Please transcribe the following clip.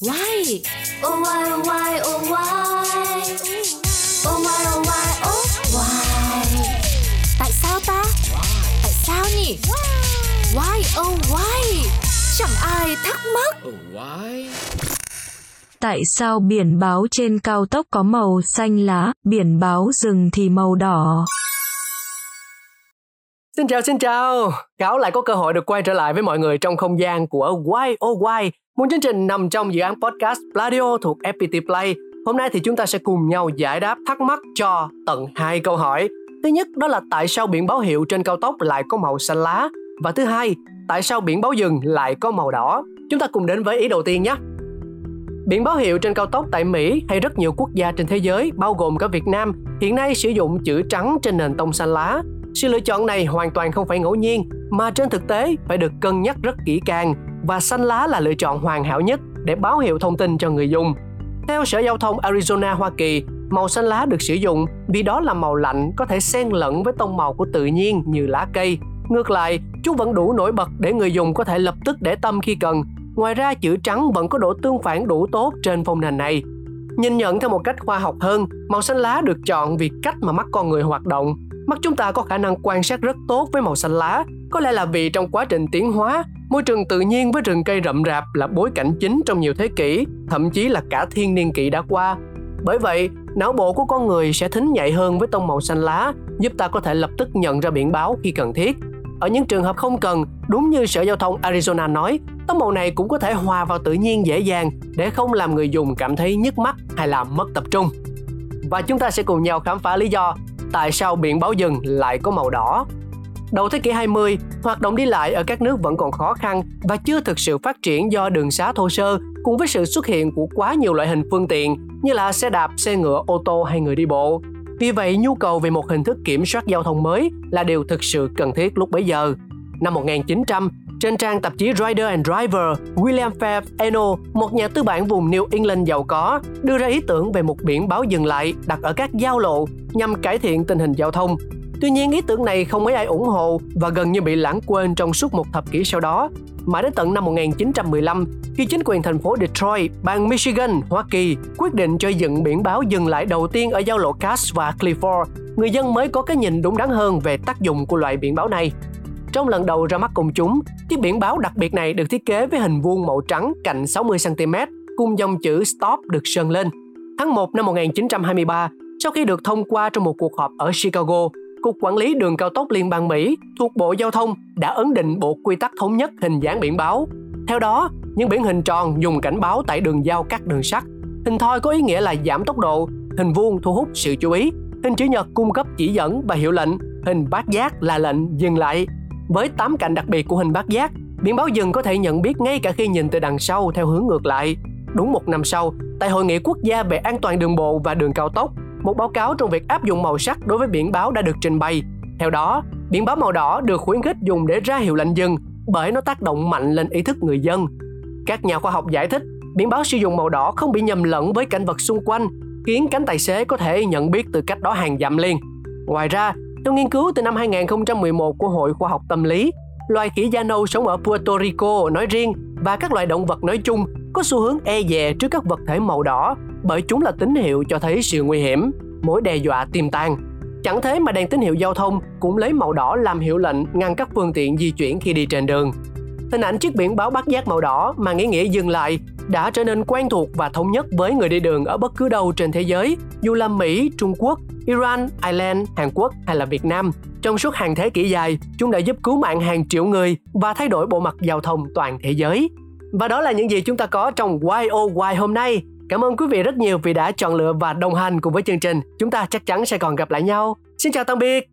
Why? Oh why oh why oh why? Oh why oh why oh why? Tại sao ta? Tại sao nhỉ? Why oh why? Chẳng ai thắc mắc. Oh, why? Tại sao biển báo trên cao tốc có màu xanh lá, biển báo rừng thì màu đỏ? Xin chào xin chào, Cáo lại có cơ hội được quay trở lại với mọi người trong không gian của Why Oh Why, một chương trình nằm trong dự án podcast Pladio thuộc FPT Play. Hôm nay thì chúng ta sẽ cùng nhau giải đáp thắc mắc cho tận hai câu hỏi. Thứ nhất đó là tại sao biển báo hiệu trên cao tốc lại có màu xanh lá và thứ hai, tại sao biển báo dừng lại có màu đỏ? Chúng ta cùng đến với ý đầu tiên nhé. Biển báo hiệu trên cao tốc tại Mỹ hay rất nhiều quốc gia trên thế giới, bao gồm cả Việt Nam, hiện nay sử dụng chữ trắng trên nền tông xanh lá. Sự lựa chọn này hoàn toàn không phải ngẫu nhiên, mà trên thực tế phải được cân nhắc rất kỹ càng và xanh lá là lựa chọn hoàn hảo nhất để báo hiệu thông tin cho người dùng. Theo Sở Giao thông Arizona, Hoa Kỳ, màu xanh lá được sử dụng vì đó là màu lạnh có thể xen lẫn với tông màu của tự nhiên như lá cây. Ngược lại, chúng vẫn đủ nổi bật để người dùng có thể lập tức để tâm khi cần. Ngoài ra, chữ trắng vẫn có độ tương phản đủ tốt trên phông nền này. Nhìn nhận theo một cách khoa học hơn, màu xanh lá được chọn vì cách mà mắt con người hoạt động. Mắt chúng ta có khả năng quan sát rất tốt với màu xanh lá, có lẽ là vì trong quá trình tiến hóa, môi trường tự nhiên với rừng cây rậm rạp là bối cảnh chính trong nhiều thế kỷ, thậm chí là cả thiên niên kỷ đã qua. Bởi vậy, não bộ của con người sẽ thính nhạy hơn với tông màu xanh lá, giúp ta có thể lập tức nhận ra biển báo khi cần thiết. Ở những trường hợp không cần, đúng như Sở Giao thông Arizona nói, tông màu này cũng có thể hòa vào tự nhiên dễ dàng để không làm người dùng cảm thấy nhức mắt hay là mất tập trung. Và chúng ta sẽ cùng nhau khám phá lý do tại sao biển báo dừng lại có màu đỏ. Đầu thế kỷ 20, hoạt động đi lại ở các nước vẫn còn khó khăn và chưa thực sự phát triển do đường xá thô sơ cùng với sự xuất hiện của quá nhiều loại hình phương tiện như là xe đạp, xe ngựa, ô tô hay người đi bộ. Vì vậy, nhu cầu về một hình thức kiểm soát giao thông mới là điều thực sự cần thiết lúc bấy giờ. Năm 1900, trên trang tạp chí Rider and Driver, William Phelps Eno, một nhà tư bản vùng New England giàu có, đưa ra ý tưởng về một biển báo dừng lại đặt ở các giao lộ nhằm cải thiện tình hình giao thông. Tuy nhiên ý tưởng này không mấy ai ủng hộ và gần như bị lãng quên trong suốt một thập kỷ sau đó. Mãi đến tận năm 1915, khi chính quyền thành phố Detroit, bang Michigan, Hoa Kỳ quyết định cho dựng biển báo dừng lại đầu tiên ở giao lộ Cass và Clifford, người dân mới có cái nhìn đúng đắn hơn về tác dụng của loại biển báo này. Trong lần đầu ra mắt công chúng, chiếc biển báo đặc biệt này được thiết kế với hình vuông màu trắng cạnh 60cm cùng dòng chữ Stop được sơn lên. Tháng 1 năm 1923, sau khi được thông qua trong một cuộc họp ở Chicago, Cục Quản lý Đường Cao tốc Liên bang Mỹ thuộc Bộ Giao thông đã ấn định bộ quy tắc thống nhất hình dáng biển báo. Theo đó, những biển hình tròn dùng cảnh báo tại đường giao cắt đường sắt. Hình thoi có ý nghĩa là giảm tốc độ, hình vuông thu hút sự chú ý, hình chữ nhật cung cấp chỉ dẫn và hiệu lệnh, hình bát giác là lệnh dừng lại. Với 8 cạnh đặc biệt của hình bát giác, biển báo dừng có thể nhận biết ngay cả khi nhìn từ đằng sau theo hướng ngược lại. Đúng một năm sau, tại Hội nghị quốc gia về an toàn đường bộ và đường cao tốc, một báo cáo trong việc áp dụng màu sắc đối với biển báo đã được trình bày. Theo đó, biển báo màu đỏ được khuyến khích dùng để ra hiệu lệnh dừng bởi nó tác động mạnh lên ý thức người dân. Các nhà khoa học giải thích, biển báo sử dụng màu đỏ không bị nhầm lẫn với cảnh vật xung quanh, khiến cánh tài xế có thể nhận biết từ cách đó hàng dặm liền. Ngoài ra, theo nghiên cứu từ năm 2011 của Hội Khoa học Tâm lý, loài khỉ da nâu sống ở Puerto Rico nói riêng và các loài động vật nói chung có xu hướng e dè trước các vật thể màu đỏ bởi chúng là tín hiệu cho thấy sự nguy hiểm, mối đe dọa tiềm tàng. Chẳng thế mà đèn tín hiệu giao thông cũng lấy màu đỏ làm hiệu lệnh ngăn các phương tiện di chuyển khi đi trên đường. Hình ảnh chiếc biển báo bắt giác màu đỏ mà nghĩa nghĩa dừng lại đã trở nên quen thuộc và thống nhất với người đi đường ở bất cứ đâu trên thế giới, dù là Mỹ, Trung Quốc, Iran, Ireland, Hàn Quốc hay là Việt Nam. Trong suốt hàng thế kỷ dài, chúng đã giúp cứu mạng hàng triệu người và thay đổi bộ mặt giao thông toàn thế giới. Và đó là những gì chúng ta có trong YOY hôm nay. Cảm ơn quý vị rất nhiều vì đã chọn lựa và đồng hành cùng với chương trình. Chúng ta chắc chắn sẽ còn gặp lại nhau. Xin chào tạm biệt.